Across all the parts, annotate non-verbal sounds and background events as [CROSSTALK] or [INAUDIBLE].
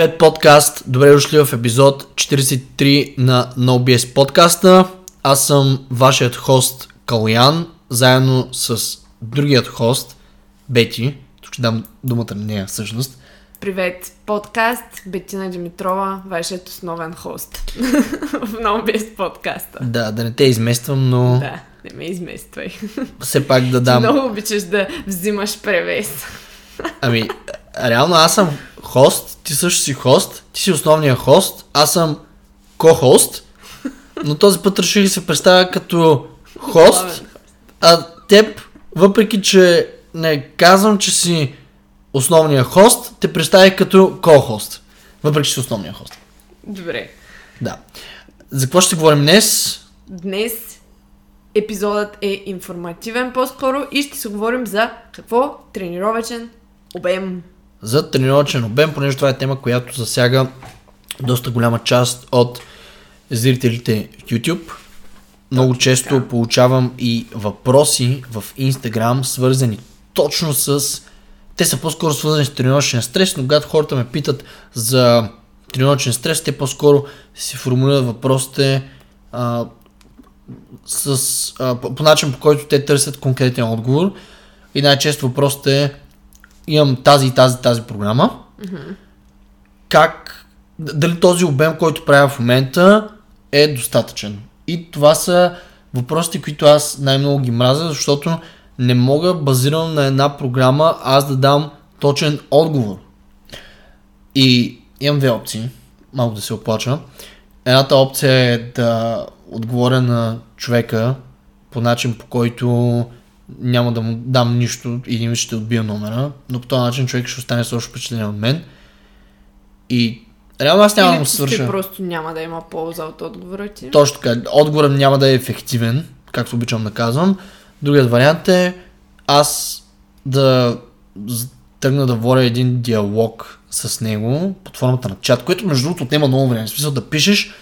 Привет подкаст, добре дошли в епизод 43 на NoBS подкаста. Аз съм вашият хост Калян, заедно с другият хост Бети. Тук ще дам думата на нея всъщност. Привет, подкаст Бетина Димитрова, вашият основен хост [LAUGHS] в NoBS подкаста. Да, да не те измествам, но Да, не ме измествай. все пак да дам. много обичаш да взимаш превес. Ами, реално аз съм хост, ти също си хост, ти си основният хост, аз съм ко-хост, но този път реших да се представя като хост, а теб, въпреки че не казвам, че си основният хост, те представих като ко-хост. Въпреки, че си основният хост. Добре. Да. За какво ще говорим днес? Днес епизодът е информативен по-скоро и ще се говорим за какво? Тренировачен обем. За тренировачен обем, понеже това е тема, която засяга доста голяма част от зрителите в YouTube. Много често получавам и въпроси в Instagram, свързани точно с... Те са по-скоро свързани с тренировъчен стрес, но когато хората ме питат за тренировъчен стрес, те по-скоро си формулират въпросите а, с, а, по, по начин, по който те търсят конкретен отговор. И най-често въпросът е имам тази и тази тази програма. Как, д- дали този обем, който правя в момента е достатъчен? И това са въпросите, които аз най-много ги мразя, защото не мога базирано на една програма аз да дам точен отговор. И имам две опции, малко да се оплача. Едната опция е да отговоря на човека по начин, по който няма да му дам нищо и ще отбия номера, но по този начин човек ще остане с лошо впечатление от мен. И реално аз няма да му свърша. просто няма да има полза от отговора ти. Точно така. Отговорът няма да е ефективен, както обичам да казвам. Другият вариант е аз да тръгна да водя един диалог с него под формата на чат, което между другото отнема много време. В смисъл да пишеш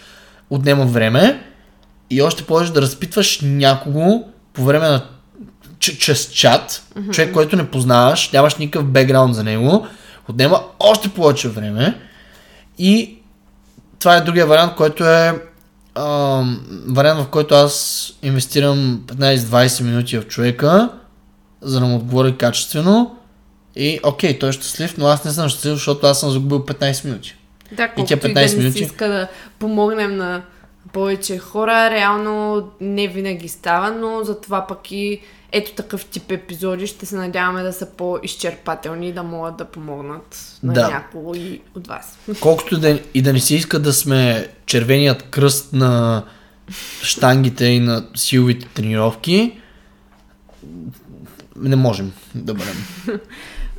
отнема време и още повече да разпитваш някого по време на ч- чрез чат, mm-hmm. човек, който не познаваш, нямаш никакъв бекграунд за него, отнема още повече време и това е другия вариант, който е ам, вариант, в който аз инвестирам 15-20 минути в човека, за да му отговоря качествено и окей, той е щастлив, но аз не съм щастлив, защото аз съм загубил 15 минути. Да, И тя колкото и 15 да минути. си иска да помогнем на повече хора, реално не винаги става, но затова пък и ето такъв тип епизоди ще се надяваме да са по-изчерпателни и да могат да помогнат на Да. някого и от вас. [LAUGHS] Колкото да, и да не се иска да сме червеният кръст на штангите и на силовите тренировки, не можем да бъдем. [LAUGHS]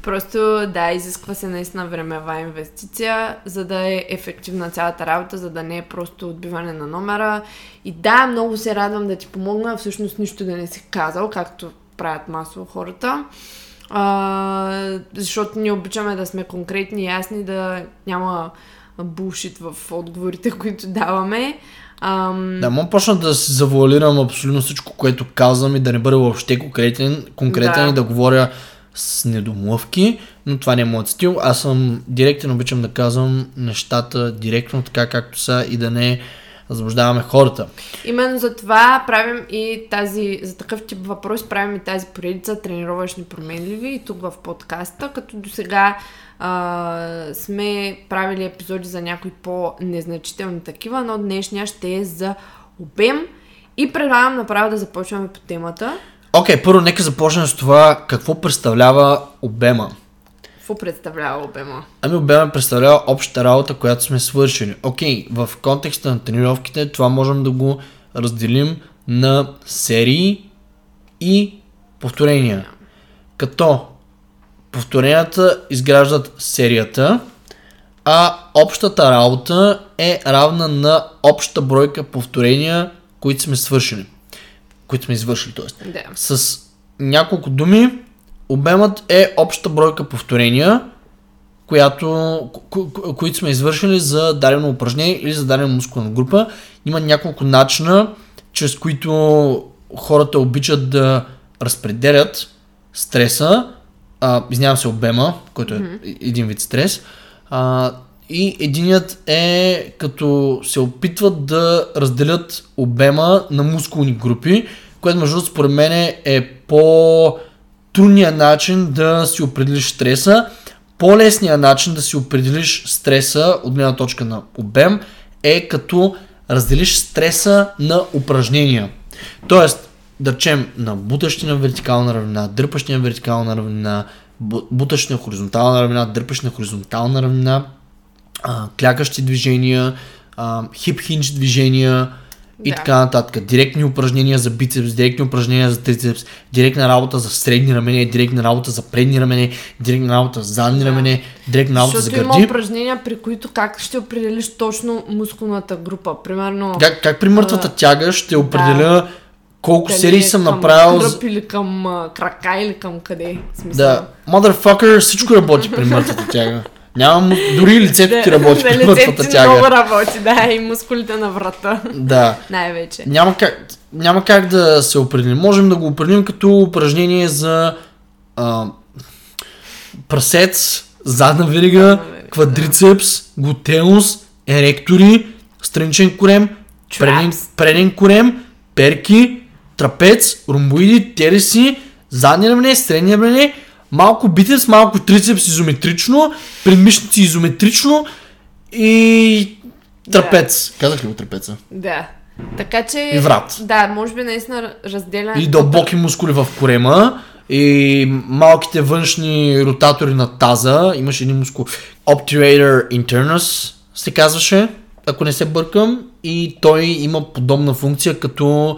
Просто да, изисква се наистина времева инвестиция, за да е ефективна цялата работа, за да не е просто отбиване на номера. И да, много се радвам да ти помогна, всъщност нищо да не си казал, както правят масово хората. А, защото ние обичаме да сме конкретни и ясни, да няма булшит в отговорите, [LAUGHS] които даваме. Ам, Да, мога почна да си завуалирам абсолютно всичко, което казвам и да не бъда въобще конкретен, конкретен Да. и да говоря с недомлъвки, но това не е моят стил. Аз съм директен, обичам да казвам нещата директно, така както са и да не заблуждаваме хората. Именно за това правим и тази, за такъв тип въпрос правим и тази поредица тренировъчни променливи и тук в подкаста, като до сега сме правили епизоди за някои по-незначителни такива, но днешния ще е за обем и предлагам направо да започваме по темата. Окей, okay, първо нека започнем с това какво представлява обема. Какво представлява обема? Ами обема представлява общата работа, която сме свършили. Окей, в контекста на тренировките това можем да го разделим на серии и повторения. Като повторенията изграждат серията, а общата работа е равна на общата бройка повторения, които сме свършили. Които сме извършили, т.е. Да. С няколко думи, обемът е общата бройка повторения, която, ко- ко- които сме извършили за дадено упражнение или за дадена мускулна група. Има няколко начина, чрез които хората обичат да разпределят стреса, а, извинявам се, обема, който е mm-hmm. един вид стрес, а, и единият е като се опитват да разделят обема на мускулни групи, което между другото според мен е по трудният начин да си определиш стреса. По-лесният начин да си определиш стреса от гледна точка на обем е като разделиш стреса на упражнения. Тоест, да на бутащи на вертикална равнина, дърпащи на вертикална равнина, бу- бутащи на хоризонтална равнина, дърпащи на хоризонтална равнина, а, клякащи движения, хип хинч движения и Да. така нататък. Директни упражнения за бицепс, директни упражнения за трицепс, директна работа за средни рамене, директна работа за предни рамене, директна работа за задни Да. рамене, директна работа за Защото има гърди. упражнения, при които как ще определиш точно мускулната група. Примерно, Как, как при мъртвата А, тяга ще определя колко дали серии е съм към направил. Гръб или към а, крака или към къде. Смисъл. Да, motherfucker, всичко работи при мъртвата тяга. [LAUGHS] Нямам, дори лицето ти работи [LAUGHS] при мъртвата ти много тяга. работи, да, и мускулите на врата. Да. [LAUGHS] Най-вече. Няма как, няма как да се определим. Можем да го определим като упражнение за а, прасец, задна верига, квадрицепс, глутеус, еректори, страничен корем, преден, преден корем, перки, трапец, ромбоиди, тереси, задни рамене, средни рамене, малко битец, малко трицепс изометрично, предмишници изометрично и трапец. Казах ли го трапеца? Да. Така че... И врат. Да, може би наистина разделя... И дълбоки мускули в корема и малките външни ротатори на таза. Имаше един мускул. Obturator internus се казваше, ако не се бъркам. И той има подобна функция като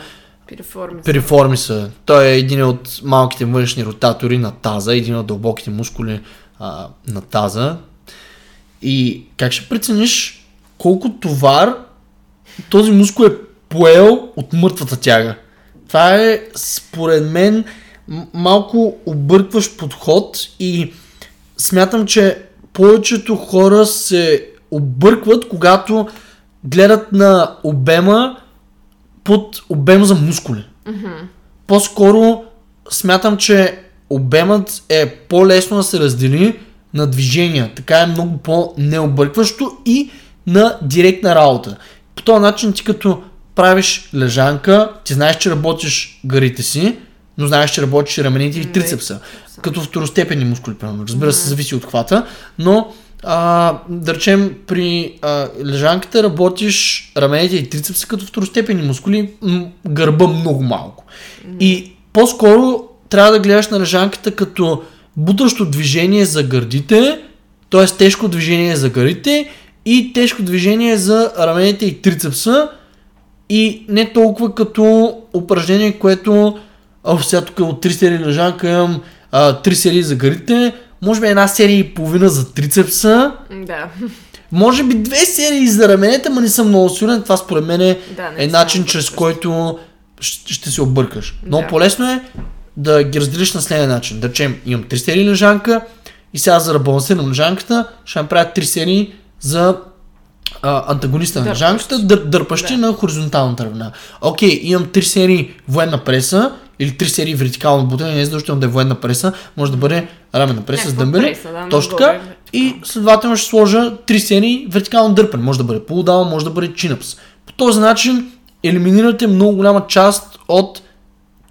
Пириформи. периформиса. Той е един от малките външни ротатори на таза, един от дълбоките мускули а, на таза. И как ще прецениш колко товар този мускул е поел от мъртвата тяга? Това е, според мен, малко объркващ подход и смятам, че повечето хора се объркват, когато гледат на обема под обем за мускули. По-скоро смятам, че обемът е по-лесно да се раздели на движения. Така е много по-необъркващо и на директна работа. По този начин ти като правиш лежанка, ти знаеш, че работиш гарите си, но знаеш, че работиш и рамените и трицепса. Като второстепенни мускули, примерно. Разбира се, зависи от хвата, но а, да речем при а, лежанката работиш раменете и трицепса като второстепенни мускули, м- гърба много малко. И по-скоро трябва да гледаш на лежанката като бутащо движение за гърдите, т.е. тежко движение за гърдите и тежко движение за раменете и трицепса и не толкова като упражнение, което а, сега тук от 3 серии лежанка имам а, 3 серии за гърдите, може би една серия и половина за трицепса, Да. може би две серии за раменете, ма не съм много сигурен. Това според мен е, Да, е начин, чрез който ще, се объркаш. Много Да. по-лесно е да ги разделиш на следния начин. Да речем, имам 3 серии лежанка и сега за балансирам лежанката, ще направя 3 серии за а, антагониста на лежанката, дър, дърпащи Да. на хоризонталната равнина. Окей, имам 3 серии военна преса или 3 серии вертикално бутане, не задължително да е военна преса, може да бъде раменна преса с Някаква дъмбели. преса, да, Точно така. И следователно ще сложа 3 серии вертикално дърпане. Може да бъде пулдаун, може да бъде чинъпс. По този начин елиминирате много голяма част от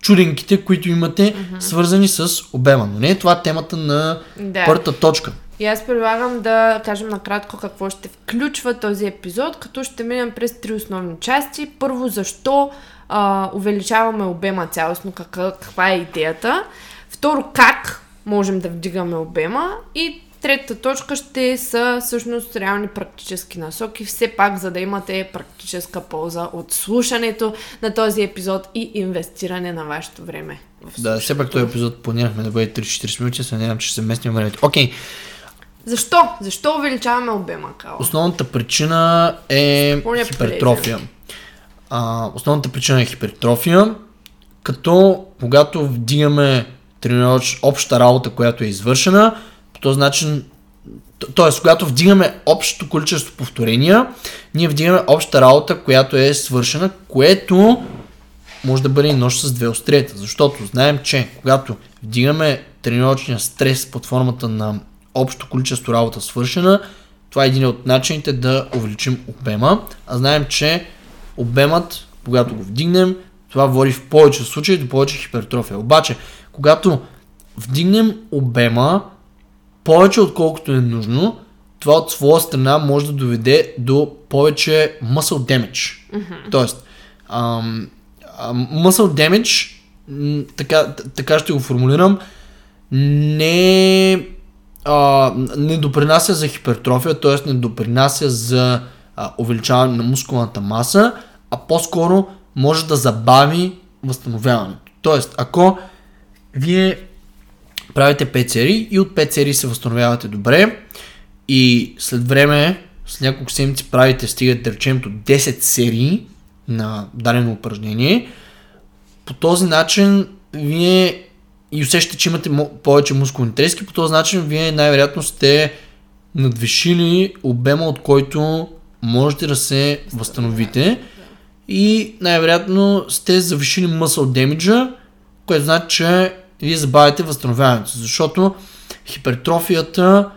чуденките, които имате, свързани с обема. Но не е това темата на Да. първата точка. И аз предлагам да кажем накратко какво ще включва този епизод, като ще минем през три основни части. Първо, защо а, увеличаваме обема цялостно, каква, каква е идеята. Второ, как можем да вдигаме обема. И третата точка ще са всъщност реални практически насоки, все пак за да имате практическа полза от слушането на този епизод и инвестиране на вашето време. Да, все пак този епизод планирахме да бъде 3-40 минути, се надявам, че ще се местим времето. Окей, Защо? Защо увеличаваме обема, Као? основната причина е хипертрофия. А, основната причина е хипертрофия, като когато вдигаме тренировъч, обща работа, която е извършена, по този начин, т.е. когато вдигаме общото количество повторения, ние вдигаме обща работа, която е свършена, което може да бъде и нож с две острията, защото знаем, че когато вдигаме тренировъчния стрес под формата на общо количество работа свършена, Това е един от начините да увеличим обема. А знаем, че обемът, когато го вдигнем, това води в повече случаи до повече хипертрофия. Обаче, когато вдигнем обема повече отколкото е нужно, това от своя страна може да доведе до повече muscle damage. Mm-hmm. Тоест, ам, ам, muscle damage, така, така ще го формулирам, не, а, не допринася за хипертрофия, т.е. не допринася за а, увеличаване на мускулната маса, а по-скоро може да забави възстановяването. Тоест, ако вие правите 5 серии и от 5 серии се възстановявате добре и след време, след няколко седмици правите, стигате да речем до 10 серии на дадено упражнение, по този начин вие и усещате, че имате повече мускулни трески, по този начин вие най-вероятно сте надвишили обема, от който можете да се възстановите и най-вероятно сте завишили muscle damage, което значи, че вие забавяте възстановяването, защото хипертрофията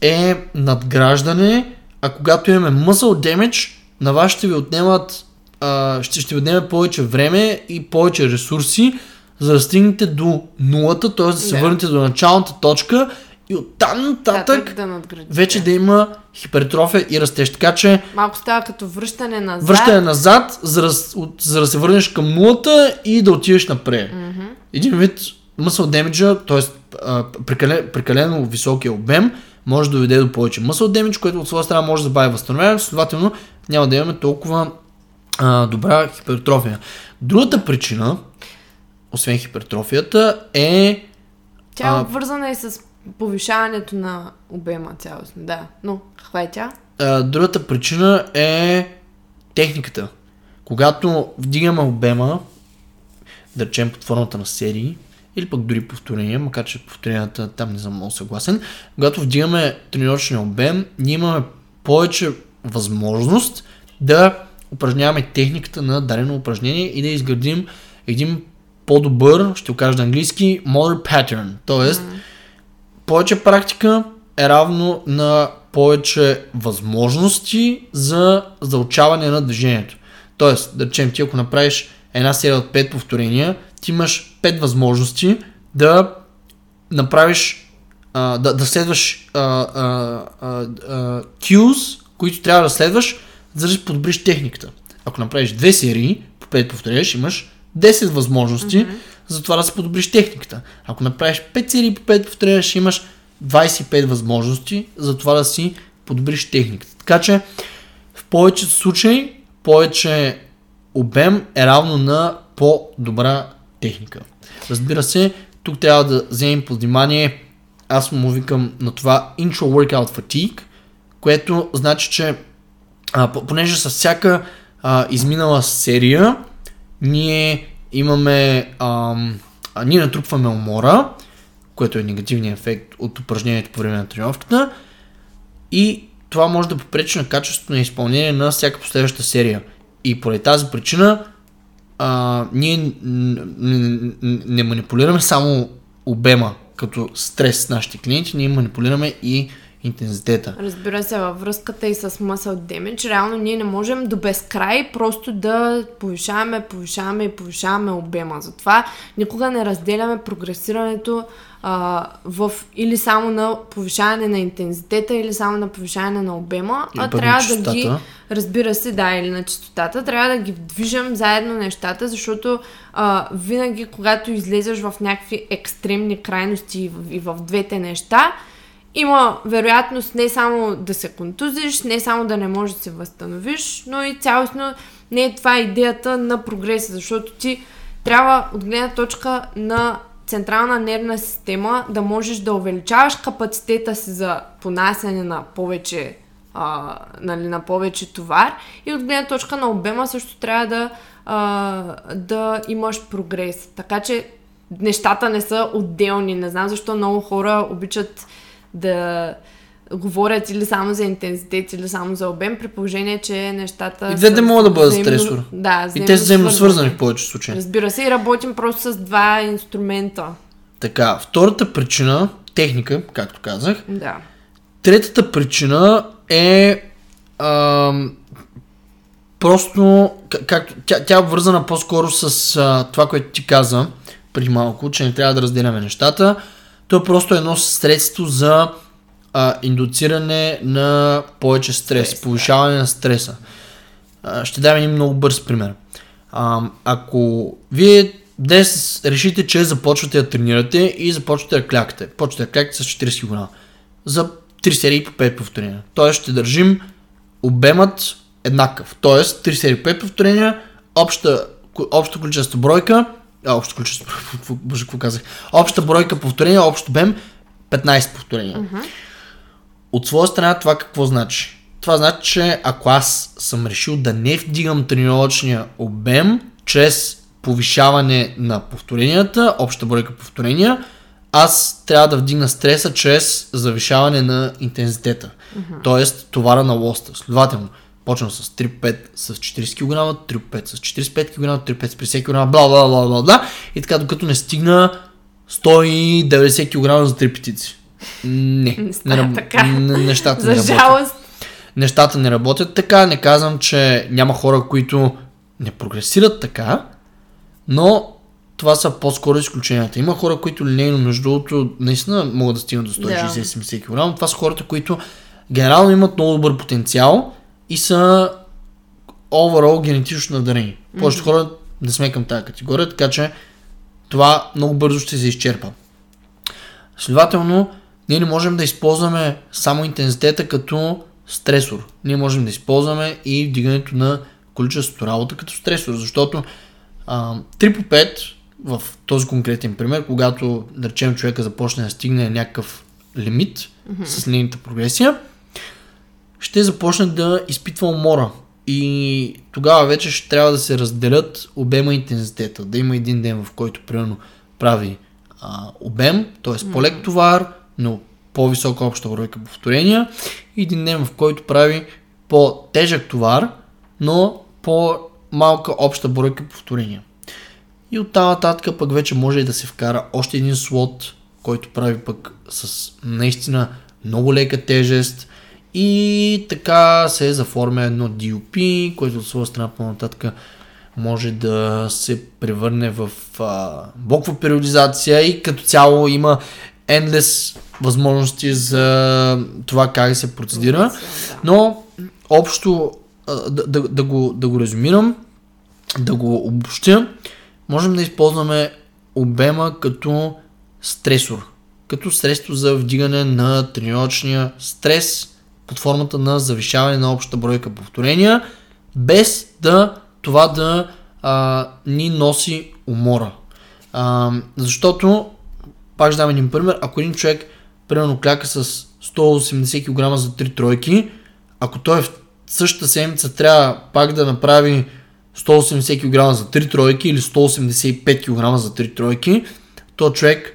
е надграждане, а когато имаме muscle damage, на вас ще ви отнемат а, ще, ще ви отнеме повече време и повече ресурси, за да стигнете до нулата, т.е. да се да. върнете до началната точка и оттам нататък да вече да има хипертрофия и растеж. Така че... Малко става като връщане назад. Връщане назад, за да, за да се върнеш към нулата и да отидеш напред. Mm-hmm. Един вид muscle damage, т.е. Прекалено, прекалено високия обем, може да доведе до повече muscle damage, което от своя страна може да забави възстановяването, следователно няма да имаме толкова а, добра хипертрофия. Другата причина, освен хипертрофията, е... Тя е обвързана и с повишаването на обема цялостно, да. Но каква е тя? А, другата причина е техниката. Когато вдигаме обема, да речем под формата на серии, или пък дори повторения, макар че повторенията там не съм много съгласен, когато вдигаме тренировъчния обем, ние имаме повече възможност да упражняваме техниката на дадено упражнение и да изградим един по-добър, ще го кажа на английски, motor pattern. Тоест, mm. Повече практика е равно на повече възможности за заучаване на движението. Тоест, да речем ти, ако направиш една серия от 5 повторения, ти имаш 5 възможности да направиш, а, да, да следваш а, cues, които трябва да следваш, за да подобриш техниката. Ако направиш две серии, по 5 повторяш, имаш 10 възможности mm-hmm. За това да се подобриш техниката. Ако направиш 5 серии по 5 повторяш, имаш 25 възможности за това да си подобриш техниката. Така че в повечето случаи повече обем е равно на по-добра техника. Разбира се, тук трябва да вземем под внимание, аз му викам на това intro workout fatigue, което значи, че а, понеже с всяка а, изминала серия ние имаме, а, а, ние натрупваме умора, което е негативният ефект от упражнението по време на тренировката и това може да попречи на качеството на изпълнение на всяка последваща серия. И поради тази причина а, ние не манипулираме само обема като стрес с нашите клиенти, ние манипулираме и интензитета. Разбира се, във връзката и с muscle damage, реално ние не можем до безкрай просто да повишаваме, повишаваме и повишаваме обема. Затова никога не разделяме прогресирането а, в или само на повишаване на интензитета, или само на повишаване на обема, или а трябва да ги, разбира се, да, или на частотата, трябва да ги движим заедно нещата, защото а, винаги, когато излезеш в някакви екстремни крайности и в, и в двете неща, има вероятност не само да се контузиш, не само да не можеш да се възстановиш, но и цялостно не е това идеята на прогреса, защото ти трябва от гледна точка на централна нервна система да можеш да увеличаваш капацитета си за понасяне на повече, а, нали, на повече товар и от гледна точка на обема също трябва да, а, да имаш прогрес. Така че нещата не са отделни. Не знам защо много хора обичат да говорят или само за интензитет, или само за обем, при положение, че нещата. И двете могат да бъдат взаимно... стресор. Да, и те са взаимно свързани в повечето случаи. Разбира се, и работим просто с два инструмента. Така, втората причина, техника, както казах. Да. Третата причина е ам, просто, как- както тя, тя е обвързана по-скоро с а, това, което ти каза преди малко, че не трябва да разделяме нещата. То е просто едно средство за а, индуциране на повече стрес, Стрес, повишаване на стреса. А, ще дам един много бърз пример. А, ако вие днес решите, че започвате да тренирате и започвате да клякате, почвате да клякате с 40 кг за 3 серии по 5 повторения. Тоест ще държим обемът еднакъв. Тоест 3 серии по 5 повторения, обща, обща количество бройка, а, общо количество, боже, какво казах, обща бройка повторения, общ обем 15 повторения. От своя страна това какво значи? Това значи, че ако аз съм решил да не вдигам тренировъчния обем чрез повишаване на повторенията, обща бройка повторения, аз трябва да вдигна стреса чрез завишаване на интензитета. Тоест товара на лоста. Следователно, почвам с 3-5 с 40 кг, 3-5 с 45 кг, 3-5 с 50 кг, бла бла бла бла бла и така докато не стигна 190 кг за 3 петици. Не, Не раб- така. н- нещата За не работят жалост. нещата не работят така. Не казвам, че няма хора, които не прогресират така, но това са по-скоро изключенията. Има хора, които линейно, между другото, наистина могат да стигнат до 160-70 кг, това са хората, които генерално имат много добър потенциал и са overall генетично надарени. Повечето хора не сме към тази категория, така че това много бързо ще се изчерпа. Следователно, ние не можем да използваме само интензитета като стресор. Ние можем да използваме и вдигането на количеството работа като стресор, защото а, 3 по 5 в този конкретен пример, когато, да речем, човека започне да стигне някакъв лимит mm-hmm. с линейната прогресия, ще започне да изпитва умора. И тогава вече ще трябва да се разделят обема и интензитета. Да има един ден, в който примерно прави а, обем, т.е. по-лек товар, но по-висока обща бройка повторения. И един ден, в който прави по-тежък товар, но по-малка обща бройка повторения. И от тази нататък пък вече може и да се вкара още един слот, който прави пък с наистина много лека тежест и така се заформя едно DUP, което от своя страна по-нататък може да се превърне в а, блоква периодизация и като цяло има endless възможности за това как се процедира. Но общо а, да, да, да, го, да го резюмирам, да го обобщя, можем да използваме обема като стресор, като средство за вдигане на тренировъчния стрес под формата на завишаване на общата бройка повторения, без да това да а, ни носи умора. А, защото, пак ще дам един пример, ако един човек примерно кляка с 180 кг за 3 тройки, ако той в същата седмица трябва пак да направи 180 кг за 3 тройки или 185 кг за 3 тройки, то човек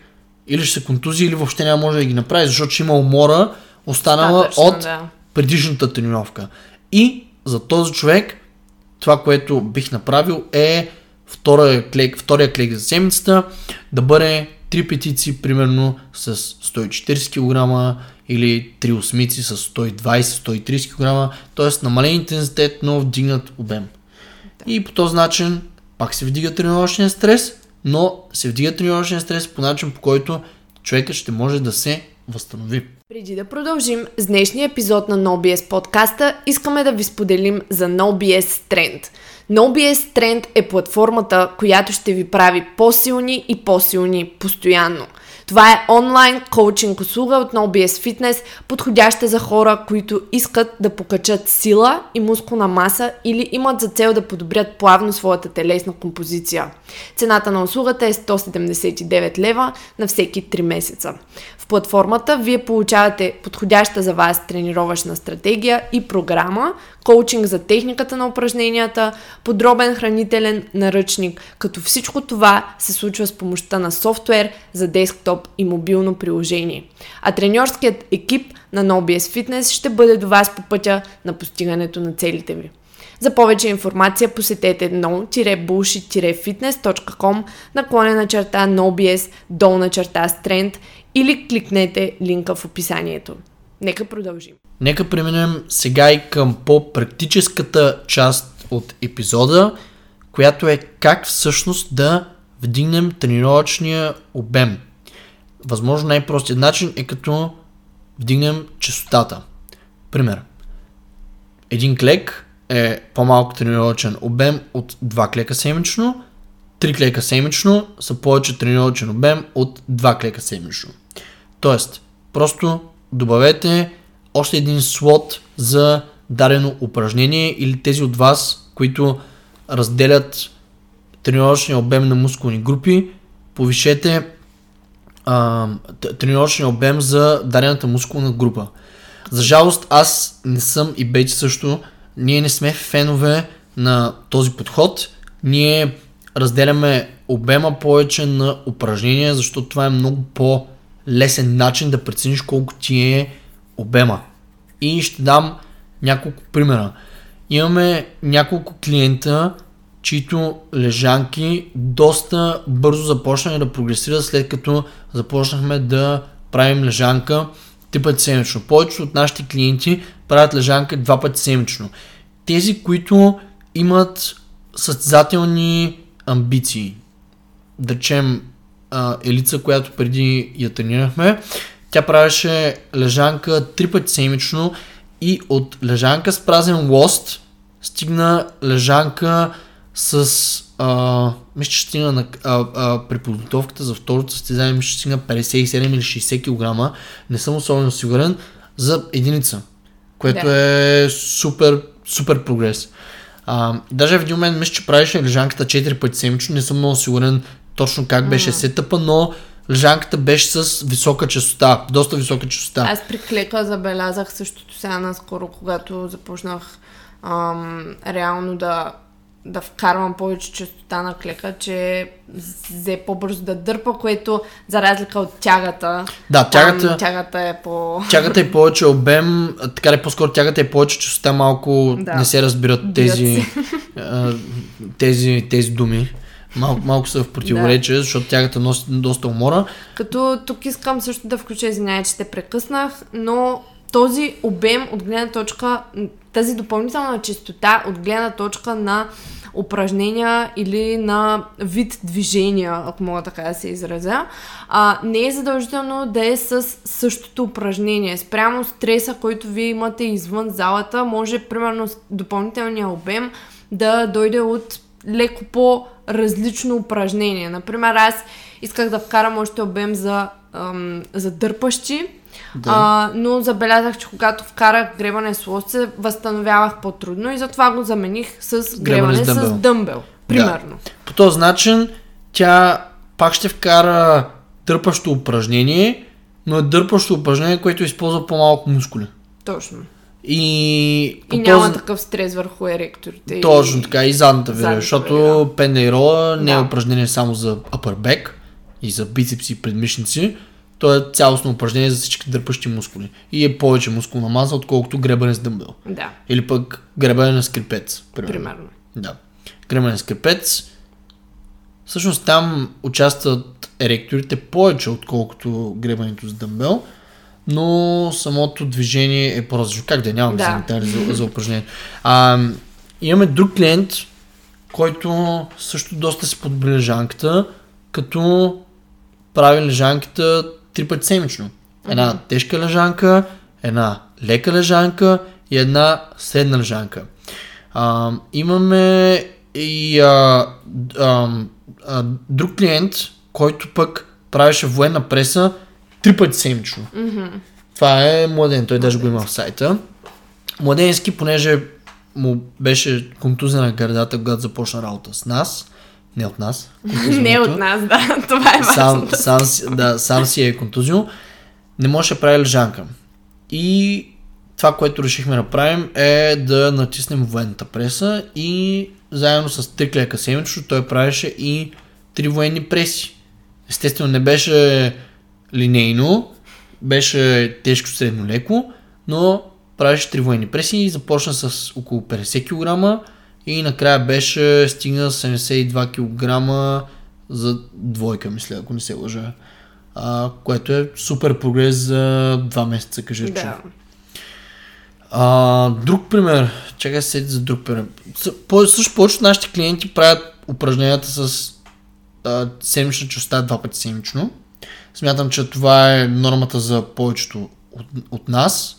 или ще се контузи, или въобще няма може да ги направи, защото ще има умора останала Достатъчно, от да. предишната тренировка. И за този човек, това, което бих направил е втория клек, втория клек за седмицата да бъде 3 петици, примерно с 140 кг или 3 осмици с 120-130 кг, т.е. намален интензитет, но вдигнат обем. И по този начин пак се вдига тренировъчния стрес, но се вдига тренировъчния стрес по начин, по който човекът ще може да се възстанови. Преди да продължим с днешния епизод на NoBS подкаста, искаме да ви споделим за NoBS Trend. NoBS Trend е платформата, която ще ви прави по-силни и по-силни постоянно. Това е онлайн коучинг услуга от NoBS Fitness, подходяща за хора, които искат да покачат сила и мускулна маса или имат за цел да подобрят плавно своята телесна композиция. Цената на услугата е 179 лева на всеки 3 месеца. В платформата вие получавате подходяща за вас тренировъчна стратегия и програма, коучинг за техниката на упражненията, подробен хранителен наръчник, като всичко това се случва с помощта на софтуер за десктоп и мобилно приложение. А треньорският екип на NoBS Fitness ще бъде до вас по пътя на постигането на целите ви. За повече информация посетете no-bullshit-fitness.com наклонена черта NoBS долна черта Strength или кликнете линка в описанието. Нека продължим. нека преминем сега и към по-практическата част от епизода, която е как всъщност да вдигнем тренировъчния обем. Възможно най-простият начин е като вдигнем частотата. Пример. Един клек е по-малко тренировъчен обем от 2 клека седмично, 3 клека седмично са повече тренировъчен обем от 2 клека седмично. Тоест, просто добавете още един слот за дадено упражнение или тези от вас, които разделят тренировъчния обем на мускулни групи, повишете а, тренировъчния обем за дадената мускулна група. За жалост, аз не съм и Бейти също. Ние не сме фенове на този подход. Ние разделяме обема повече на упражнения, защото това е много по-лесен начин да прецениш колко ти е обема. И ще дам няколко примера. Имаме няколко клиента, чието лежанки доста бързо започнаха да прогресират след като започнахме да правим лежанка три пъти седмично. Повечето от нашите клиенти правят лежанка два пъти седмично. Тези, които имат състезателни амбиции, да речем Елица, която преди я тренирахме, тя правеше лежанка три пъти седмично и от лежанка с празен лост стигна лежанка с а, мисля, че стигна на, а, а, при подготовката за второто състезание, мисля, че стигна 57 или 60 кг. Не съм особено сигурен за единица, което да. е супер, супер прогрес. А, даже в един момент мисля, че правеше лежанката 4 пъти седмично, не съм много сигурен точно как беше mm. сетъпа, но лежанката беше с висока частота, доста висока частота. Аз при клека забелязах същото сега наскоро, когато започнах ам, реално да да вкарвам повече частота на клека, че взе по-бързо да дърпа, което за разлика от тягата. Да, тягата, там, тягата е по... Тягата е повече обем, така ли по-скоро тягата е повече частота, малко да. не се разбират тези, тези, тези думи. Малко, малко са в противоречие, да. защото тягата носи доста умора. Като тук искам също да включа, извинявай, че те прекъснах, но този обем от гледна точка, тази допълнителна чистота от гледна точка на упражнения или на вид движения, ако мога така да се изразя, а, не е задължително да е с същото упражнение. Спрямо стреса, който вие имате извън залата, може примерно допълнителния обем да дойде от леко по-различно упражнение. Например, аз исках да вкарам още обем за, ам, за дърпащи, да. А, но забелязах, че когато вкарах гребане с лост, се възстановявах по-трудно и затова го замених с гребане, гребане с, дъмбел. с дъмбел. Примерно. Да. По този начин тя пак ще вкара дърпащо упражнение, но е дърпащо упражнение, което използва по-малко мускули. Точно. И, и няма този... такъв стрес върху еректорите. Точно и... така, и задната верига, защото пендейрола не е упражнение само за upper back и за бицепси и предмишници, то е цялостно упражнение за всички дърпащи мускули. И е повече мускулна маса, отколкото гребане с дъмбел. Да. Или пък гребане на скрипец. Примерно. примерно. Да. Гребане на скрипец. Всъщност там участват еректорите повече, отколкото гребането с дъмбел, но самото движение е по-различно. Как да е? нямам да. за, за упражнението. А, имаме друг клиент, който също доста се подобри лежанката, като прави лежанката три пъти седмично. Една mm-hmm. тежка лежанка, една лека лежанка и една средна лежанка. А, имаме и а, а, а, друг клиент, който пък правеше военна преса три пъти седмично. Mm-hmm. Това е младен, той даже го има в сайта. Младенски, понеже му беше контузена на гърдата, когато започна работа с нас, не от нас. [LAUGHS] Не от нас, да. [LAUGHS] Това е сам, сам, да, сам си е контузио. Не може да прави лежанка. И това, което решихме да правим е да натиснем военната преса и заедно с три клека седмично той правеше и три военни преси. Естествено не беше линейно, беше тежко средно леко, но правеше три военни преси и започна с около 50 кг и накрая беше стигна 72 кг за двойка, мисля, ако не се лъжа. А, което е супер прогрес за два месеца, кажа, да. А, друг пример. Чакай се за друг пример. По, също повече от нашите клиенти правят упражненията с а, седмична, остават два пъти седмично. Смятам, че това е нормата за повечето от, от нас,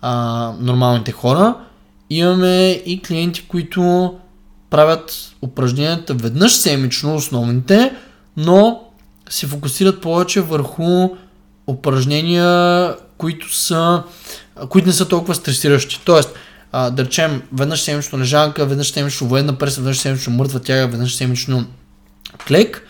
а, нормалните хора. Имаме и клиенти, които правят упражненията веднъж седмично, основните, но се фокусират повече върху упражнения, които са които не са толкова стресиращи. Тоест, а, да речем, веднъж седмично лежанка, веднъж седмично военна преса, веднъж седмично мъртва тяга, веднъж седмично клек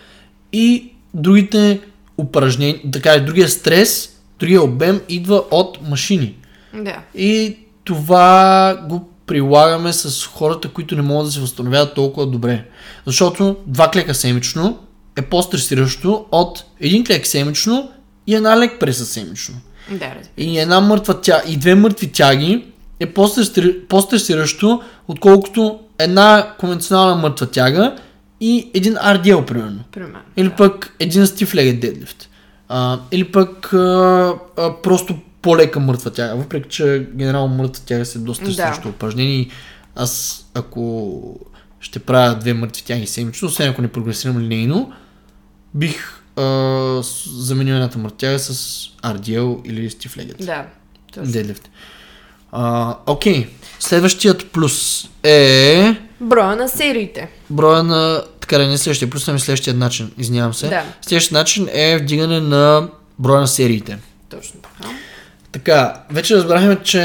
и другите упражнения, така и другия стрес, другия обем идва от машини. Да. И това го прилагаме с хората, които не могат да се възстановяват толкова добре. Защото два клека седмично е по-стресиращо от един клек седмично и една лек преса седмично. Да, разбира. И една мъртва тя, и две мъртви тяги е по-стресир- по-стресиращо, отколкото една конвенционална мъртва тяга и един RDL, примерно. Примерно. Или да. пък един stiff legged deadlift. А, или пък а, а, просто по-лека мъртва тяга. Въпреки, че генерално мъртва тяга се доста Да. срещу упражнения. и Аз, ако ще правя две мъртви тяги седмично, освен ако не прогресирам линейно, бих а, заменил едната мъртва тяга с RDL или stiff legged. Да. Точно. А, Окей. Следващият плюс е Броя на сериите. броя на... Така да не следващия плюс, ами следващия начин. Извинявам се. Да. Следващия начин е вдигане на броя на сериите. Точно така. Вече разбрахме, че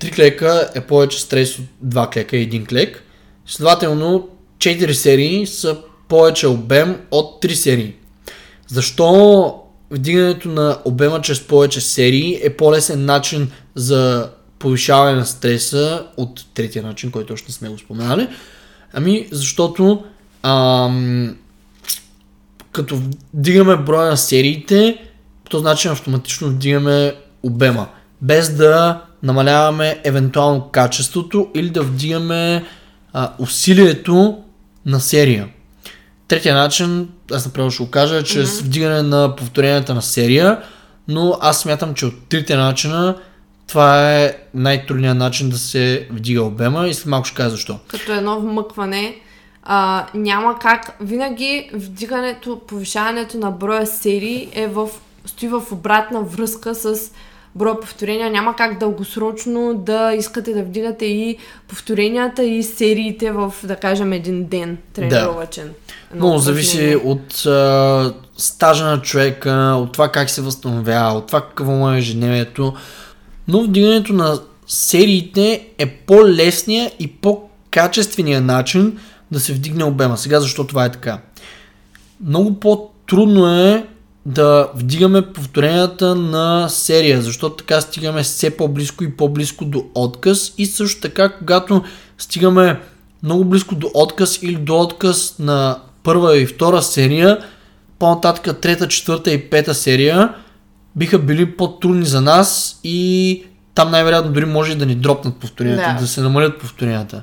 3 клека е повече стрес от 2 клека и 1 клек. Следователно, 4 серии са повече обем от 3 серии. Защо вдигането на обема чрез повече серии е по-лесен начин за повишаване на стреса от третия начин, който още не сме го споменали? Ами, защото ам, като вдигаме броя на сериите, по този начин автоматично вдигаме обема, без да намаляваме евентуално качеството или да вдигаме а, усилието на серия. Третия начин, аз направо ще го кажа, е чрез mm-hmm. вдигане на повторенията на серия, но аз смятам, че от трите начина това е най-трудният начин да се вдига обема и след малко ще кажа защо. Като едно вмъкване, а, няма как. Винаги вдигането, повишаването на броя серии е в, стои в обратна връзка с броя повторения. Няма как дългосрочно да искате да вдигате и повторенията и сериите в, да кажем, един ден тренировачен. Едно Много зависи от а, стажа на човека, от това как се възстановява, от това какво му е ежедневието. Но вдигането на сериите е по-лесния и по-качествения начин да се вдигне обема. Сега защо това е така? Много по-трудно е да вдигаме повторенията на серия, защото така стигаме все по-близко и по-близко до отказ и също така, когато стигаме много близко до отказ или до отказ на първа и втора серия, по-нататък трета, четвърта и пета серия биха били по-трудни за нас и там най-вероятно дори може да ни дропнат повторенията, Да. да, се намалят повторенията.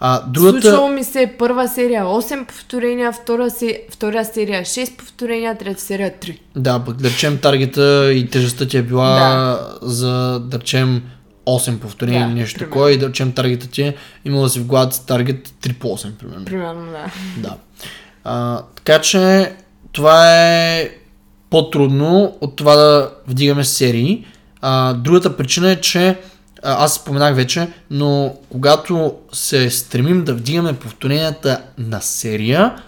А, другата... Случвало ми се първа серия 8 повторения, втора, се, втора серия 6 повторения, трета серия 3. Да, пък да речем таргета и тежестта ти е била Да. за да речем 8 повторения Да, или нещо такова и да речем таргета ти е имала си в главата си таргет 3 по 8 примерно. Примерно, да. Да. А, така че това е по-трудно от това да вдигаме серии. А, другата причина е, че аз споменах вече, но когато се стремим да вдигаме повторенията на серия,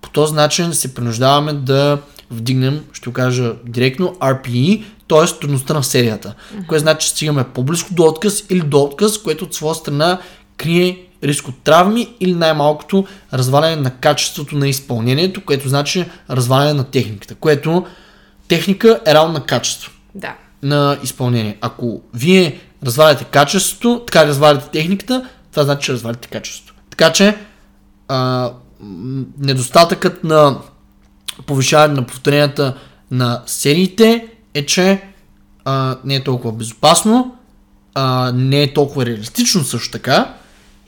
по този начин се принуждаваме да вдигнем, ще го кажа директно, RPE, т.е. трудността на серията. Което значи, че стигаме по-близко до отказ или до отказ, което от своя страна крие риск от травми или най-малкото разваляне на качеството на изпълнението, което значи разваляне на техниката, което техника е равна на качество Да. на изпълнение. Ако вие разваляте качеството, така разваляте техниката, това значи, че разваляте качеството. Така че а, недостатъкът на повишаване на повторенията на сериите е, че а, не е толкова безопасно, а, не е толкова реалистично също така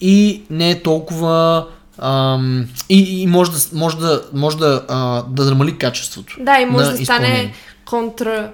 и не е толкова ам, и, и може да, може да, може да, а, да намали качеството. Да, и може да стане контра,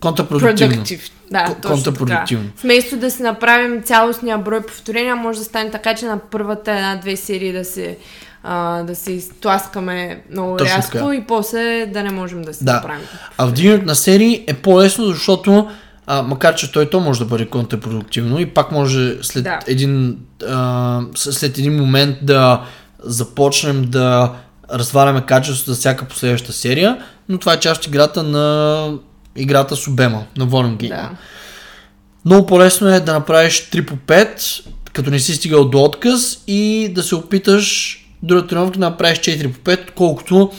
Контрапродуктивно. Да, точно контрапродуктивно. така. Вместо да си направим цялостния брой повторения, може да стане така, че на първата една-две серии да се, а, да се изтласкаме много Точно рязко така. и после да не можем да си Да. направим. А вдигането на серии е по-лесно, защото а, макар, че той то може да бъде контрапродуктивно и пак може след, Да. един, а, след един момент да започнем да разваляме качеството за всяка последваща серия, но това е част от играта на играта с обема, на волен гейм. Да. Много по-лесно е да направиш 3 по 5, като не си стигал до отказ и да се опиташ другата тренировка да направиш 4 по 5, колкото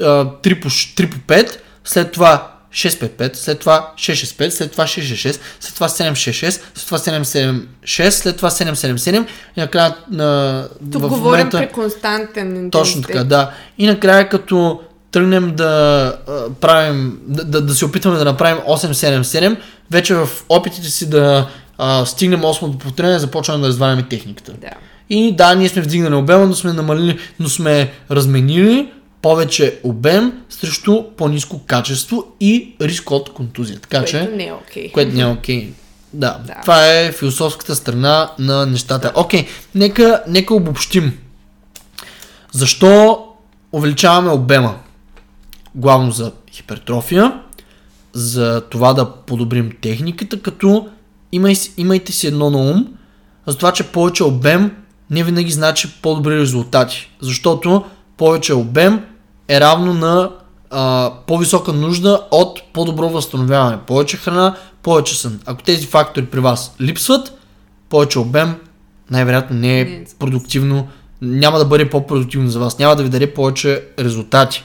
а, 3 по, ш- 3 по 5, след това 6-5-5, след това 6-6-5, след това 6-6-6, след това 7-6-6, след това 7-7-6, след това 7-7-7 и накрая на, Тук в говорим момента... при константен интензитет. Точно така, да. И накрая като тръгнем да правим, да, да, да се опитваме да направим 8-7-7, вече в опитите си да а, стигнем 8-то повторение, започваме да разваляме техниката. Да. И да, ние сме вдигнали обема, но сме намалили, но сме разменили повече обем срещу по-низко качество и риск от контузия. Така че, Което не е окей. което не е окей. Да, Да. това е философската страна на нещата. Окей, нека, нека обобщим. Защо увеличаваме обема? Главно за хипертрофия, за това да подобрим техниката, като имай, имайте си едно на ум, за това, че повече обем не винаги значи по-добри резултати. Защото повече обем е равно на а, по-висока нужда от по-добро възстановяване. Повече храна, повече сън. Ако тези фактори при вас липсват, повече обем най-вероятно Не е. продуктивно, няма да бъде по-продуктивно за вас, няма да ви даде повече резултати.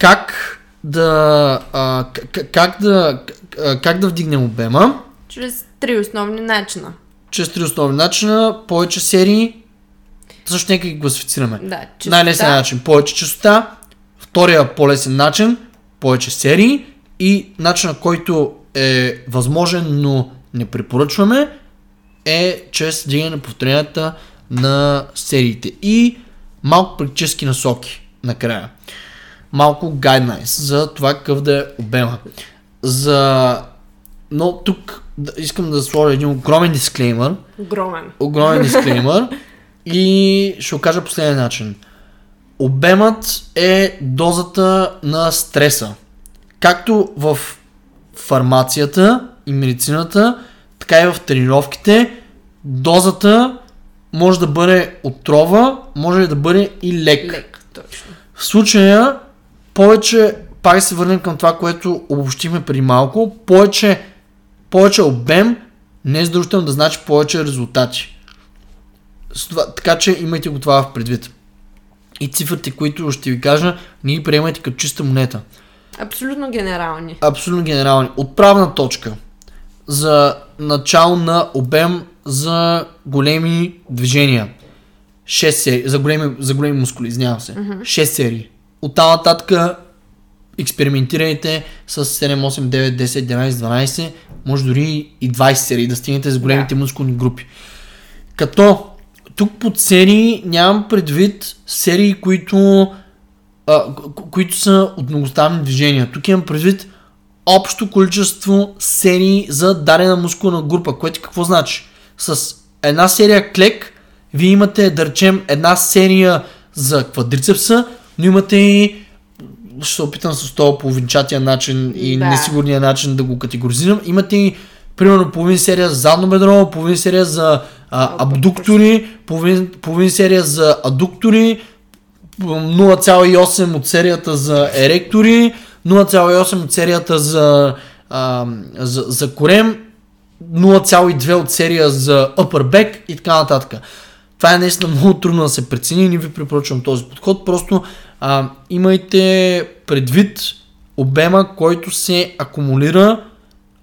Как да, а, как да, как да вдигнем обема? Чрез три основни начина. чрез три основни начина, повече серии, също нека ги класифицираме. Да, чистота. Най-лесният начин, повече частота, втория по-лесен начин, повече серии и начинът, който е възможен, но не препоръчваме, е чрез дигане на повторенията на сериите и малко практически насоки накрая. Малко guidelines за това какъв да е обема. За... Но тук искам да сложа един огромен дисклеймър, Огромен. огромен [LAUGHS] дисклеймър и ще го кажа последния начин. Обемът е дозата на стреса. Както в фармацията и медицината, така и в тренировките, дозата може да бъде отрова, може да бъде и лек. Лек, точно. В случая, повече, пак се върнем към това, което обобщихме преди малко, повече, повече обем не е задължително да значи повече резултати. Това, така че имайте го това в предвид. И цифрите, които ще ви кажа, не ги приемайте като чиста монета. Абсолютно генерални. Абсолютно генерални. Отправна точка за начало на обем за големи движения. 6 серии. За големи, за големи мускули, извинявам се. 6 серии. От там нататък експериментирайте с 7, 8, 9, 10, 11, 12, може дори и 20 серии да стигнете с големите мускулни групи. Като тук под серии нямам предвид серии, които, а, ко- които са от многоставни движения. Тук имам предвид общо количество серии за дадена мускулна група, което какво значи? С една серия клек, вие имате, да речем, една серия за квадрицепса, но имате и ще се опитам с този половинчатия начин и Да. несигурния начин да го категоризирам. Имате и примерно половин серия за задно бедро, половин серия за а, абдуктори, половин, половин серия за адуктори, 0,8 от серията за еректори, 0,8 от серията за, а, за, за корем, 0,2 от серия за upper back и така нататък. Това е наистина много трудно да се прецени и не ви препоръчвам този подход. Просто а, имайте предвид обема, който се акумулира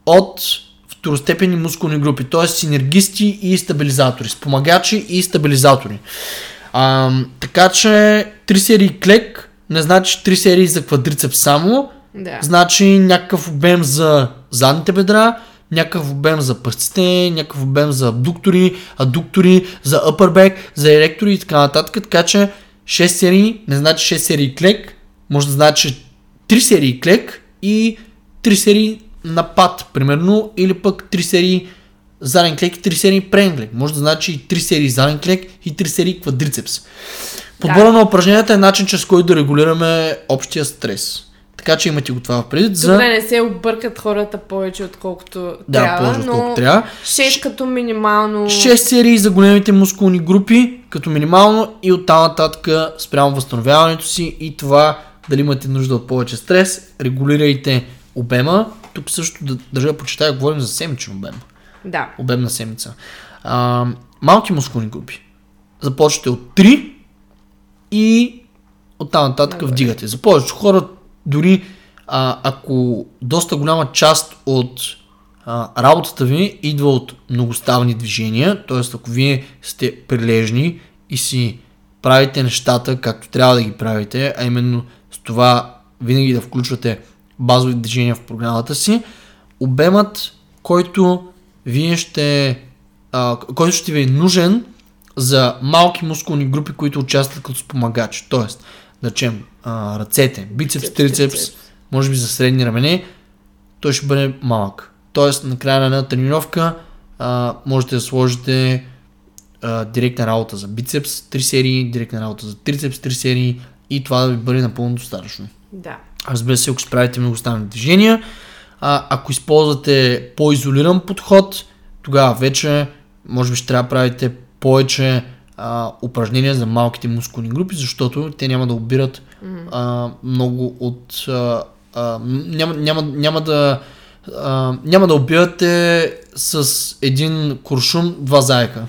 от второстепенни мускулни групи, т.е. синергисти и стабилизатори, спомагачи и стабилизатори. А, така че 3 серии клек не значи 3 серии за квадрицепс само, Да. значи някакъв обем за задните бедра, някакъв обем за пръстите, някакъв обем за абдуктори, адуктори, за upper back, за еректори и така нататък. Така че 6 серии не значи 6 серии клек, може да значи 3 серии клек и 3 серии напад, примерно, или пък 3 серии заден клек и 3 серии преден клек. Може да значи и 3 серии заден клек и 3 серии квадрицепс. Подбора Да. на упражненията е начин, чрез който да регулираме общия стрес. Така че имате го това в предвид. За... Да не се объркат хората повече, отколкото Да, трябва, повече но отколкото трябва. 6 като минимално... 6 серии за големите мускулни групи, като минимално и оттам нататък спрямо възстановяването си и това дали имате нужда от повече стрес, регулирайте обема. Тук също да държа да почитая, говорим за седмичен обем. Да. Обем на седмица. А, малки мускулни групи. Започвате от 3 и оттам нататък Нагоре. вдигате. За повечето хора, дори а, ако доста голяма част от а, работата ви идва от многоставни движения, т.е. ако вие сте прилежни и си правите нещата както трябва да ги правите, а именно с това винаги да включвате базови движения в програмата си, обемът, който вие ще, който ще ви е нужен за малки мускулни групи, които участват като спомагачи. Тоест, да речем, а, ръцете, бицепс, трицепс, може би за средни рамене, той ще бъде малък. Тоест, на края на една тренировка а, можете да сложите а, директна работа за бицепс 3 серии, директна работа за трицепс 3 серии и това да ви бъде напълно достатъчно. Да. Разбира се, ако си правите многостанни движения, а, ако използвате по-изолиран подход, тогава вече може би ще трябва да правите повече а, упражнения за малките мускулни групи, защото те няма да обират а, много от... А, а, няма, няма, няма да а, няма да убивате с един куршум два заека.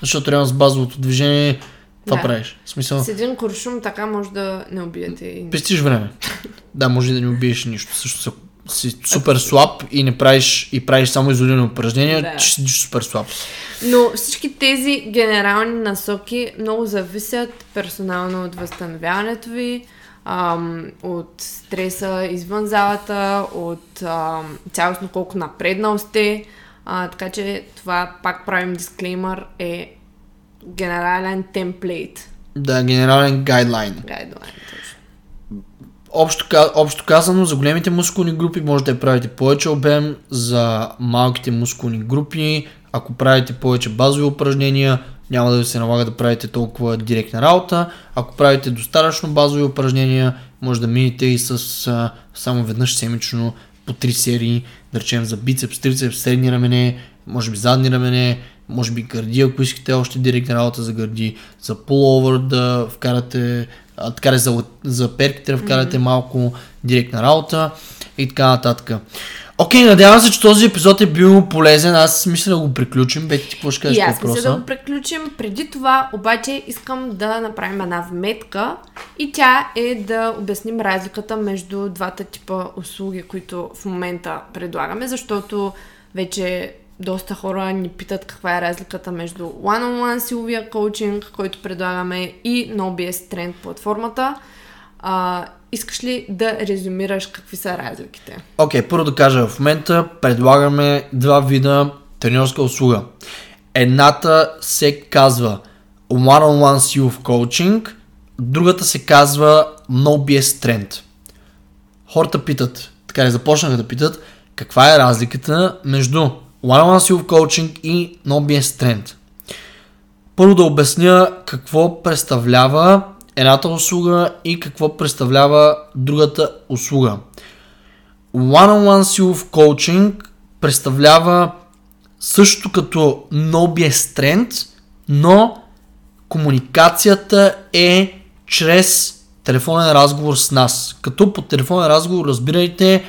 Защото реално с базовото движение това Да. правиш. В смисъл, С един куршум така може да не убиете. и- Пестиш време. Да, може да не убиеш нищо. Също си супер слаб и не правиш и правиш само изолирани упражнения, Да. че си супер слаб. Но всички тези генерални насоки много зависят персонално от възстановяването ви, ам, от стреса извън залата, от ам, цялостно колко напреднал сте. А, така че това, пак правим дисклеймър, е генерален темплейт. Да, генерален гайдлайн. Гайдлайн, точно. Общо, общо казано, за големите мускулни групи може да правите повече обем, за малките мускулни групи, ако правите повече базови упражнения, няма да ви се налага да правите толкова директна работа. Ако правите достатъчно базови упражнения, може да минете и с а, само веднъж седмично по 3 серии, да речем за бицепс, трицепс, средни рамене, може би задни рамене, може би гърди, ако искате още директна работа за гърди, за пуловър да вкарате, а, така ли, за, за перките да вкарате mm-hmm. малко директна работа и така нататък. Окей, надявам се, че този епизод е бил полезен. Аз мисля да го приключим. Бети, ти какво ще кажеш по аз мисля въпроса? да го приключим. Преди това, обаче, искам да направим една вметка и тя е да обясним разликата между двата типа услуги, които в момента предлагаме, защото вече доста хора ни питат каква е разликата между one-on-one силовия коучинг, който предлагаме и NoBS Trend платформата. А, искаш ли да резюмираш какви са разликите? Окей, първо да кажа, в момента предлагаме два вида тренерска услуга. Едната се казва One-on-One силов коучинг, другата се казва NoBS Trend. Хората питат, така ли започнаха да питат, каква е разликата между One-on-One силов коучинг и Trend. Първо да обясня какво представлява едната услуга и какво представлява другата услуга. One-on-one силов коучинг представлява също като NoBS но комуникацията е чрез телефонен разговор с нас. Като по телефонен разговор разбирайте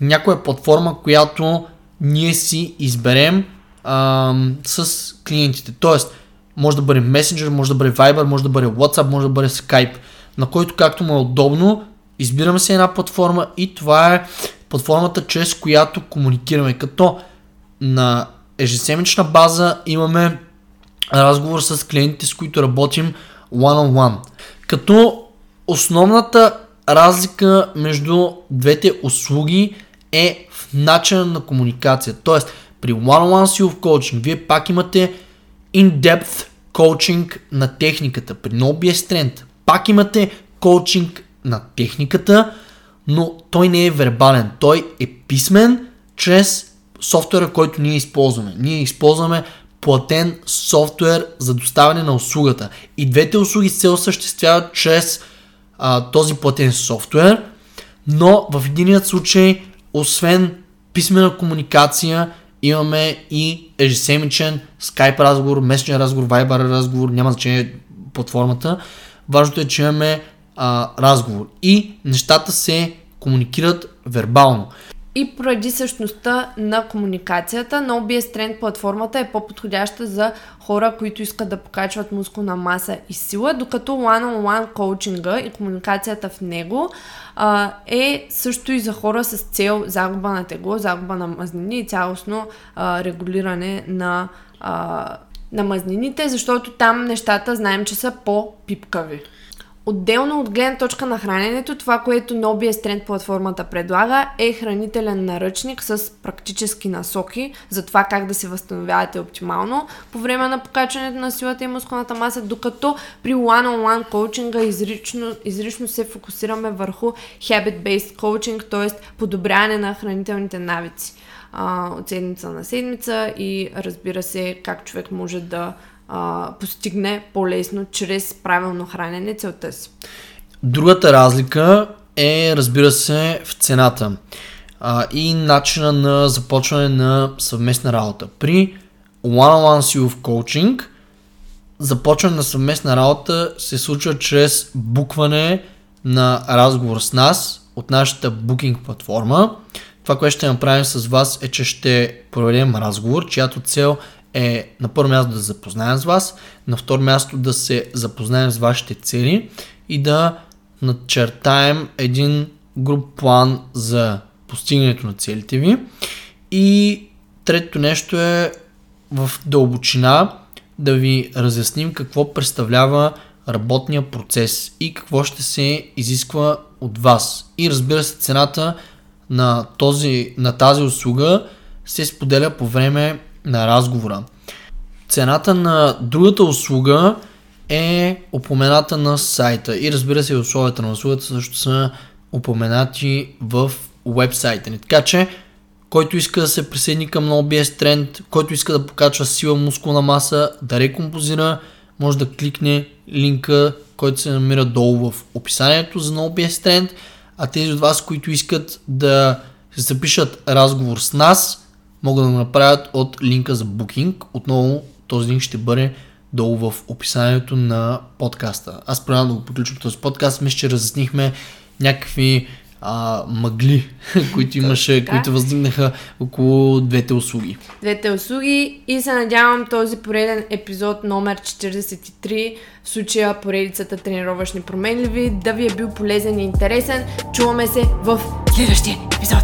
някоя платформа, която ние си изберем ам, с клиентите. Тоест, може да бъде Messenger, може да бъде Viber, може да бъде WhatsApp, може да бъде Skype, на който както му е удобно, избираме се една платформа и това е платформата, чрез която комуникираме. Като на ежеседмична база имаме разговор с клиентите, с които работим one-on-one. Като основната разлика между двете услуги е начина на комуникация. Тоест, при one-on-one силов коучинг вие пак имате in-depth коучинг на техниката. При NoBS Trend пак имате коучинг на техниката, но той не е вербален. Той е писмен чрез софтуера, който ние използваме. Ние използваме платен софтуер за доставяне на услугата. И двете услуги се осъществяват чрез а, този платен софтуер, но в единият случай, освен писмена комуникация, имаме и ежеседмичен Skype разговор, месечен разговор, Viber разговор, няма значение платформата. Важното е, че имаме а, разговор и нещата се комуникират вербално. И поради същността на комуникацията, на OBS Trend платформата е по-подходяща за хора, които искат да покачват мускулна маса и сила, докато one-on-one коучинга и комуникацията в него а, е също и за хора с цел загуба на тегло, загуба на мазнини и цялостно а, регулиране на, а, на мазнините, защото там нещата знаем, че са по-пипкави. Отделно от гледна точка на храненето, това, което Nobies Trend платформата предлага е хранителен наръчник с практически насоки за това как да се възстановявате оптимално по време на покачването на силата и мускулната маса, докато при one-on-one коучинга изрично, изрично се фокусираме върху habit-based coaching, т.е. подобряване на хранителните навици а, от седмица на седмица и разбира се как човек може да а, постигне по-лесно чрез правилно хранене целта си. Другата разлика е, разбира се, в цената а, и начина на започване на съвместна работа. При one-on-one силов коучинг започване на съвместна работа се случва чрез букване на разговор с нас от нашата букинг платформа. Това, което ще направим с вас е, че ще проведем разговор, чиято цел е на първо място да запознаем с вас, на второ място да се запознаем с вашите цели и да начертаем един груп план за постигането на целите ви. И третото нещо е в дълбочина да ви разясним какво представлява работния процес и какво ще се изисква от вас. И разбира се, цената на, този, на тази услуга се споделя по време на разговора. Цената на другата услуга е упомената на сайта и разбира се условията на услугата също са упоменати в вебсайта ни. Така че, който иска да се присъедини към OBS Trend, който иска да покачва сила мускулна маса, да рекомпозира, може да кликне линка, който се намира долу в описанието за OBS Trend, а тези от вас, които искат да се запишат разговор с нас, могат да направят от линка за букинг. Отново този линк ще бъде долу в описанието на подкаста. Аз предлагам да го подключим този подкаст. Мисля, че разяснихме някакви а, мъгли, [LAUGHS] които имаше, така. които възникнаха около двете услуги. Двете услуги и се надявам този пореден епизод номер 43, в случая поредицата тренировъчни променливи, да ви е бил полезен и интересен. Чуваме се в следващия епизод.